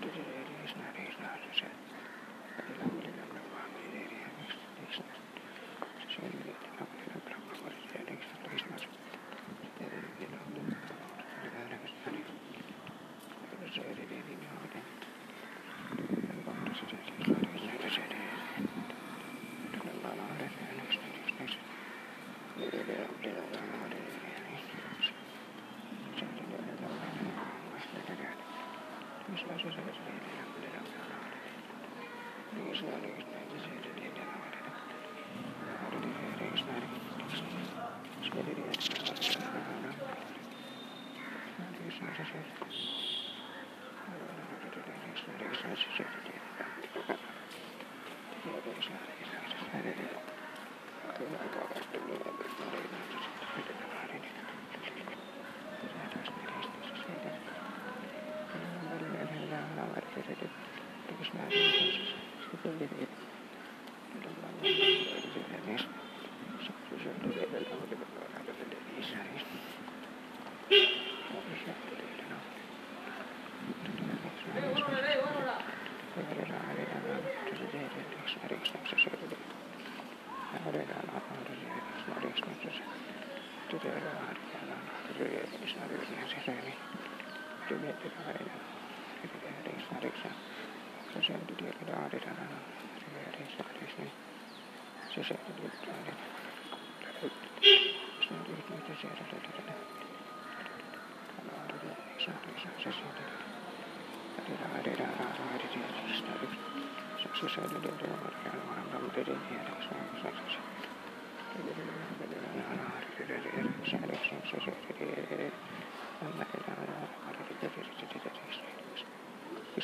Thank you. Oh my God. Sosiaalinen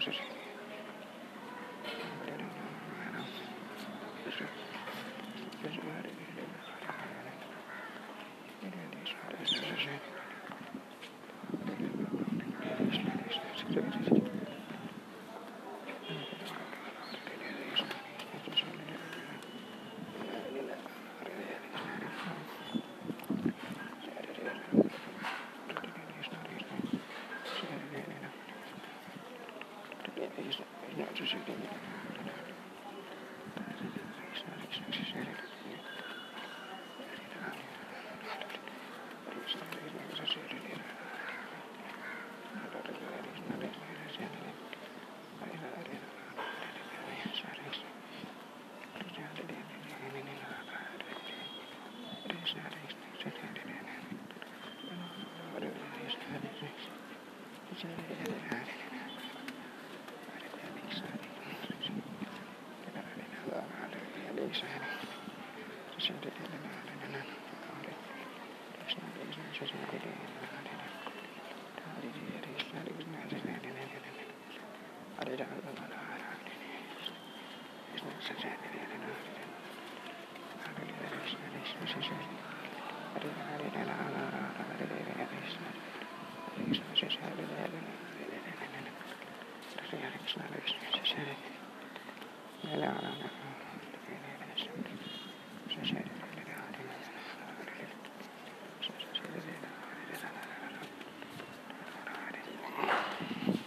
closer. But I don't know. I don't know. Just, just, just, Yeah, I don't know.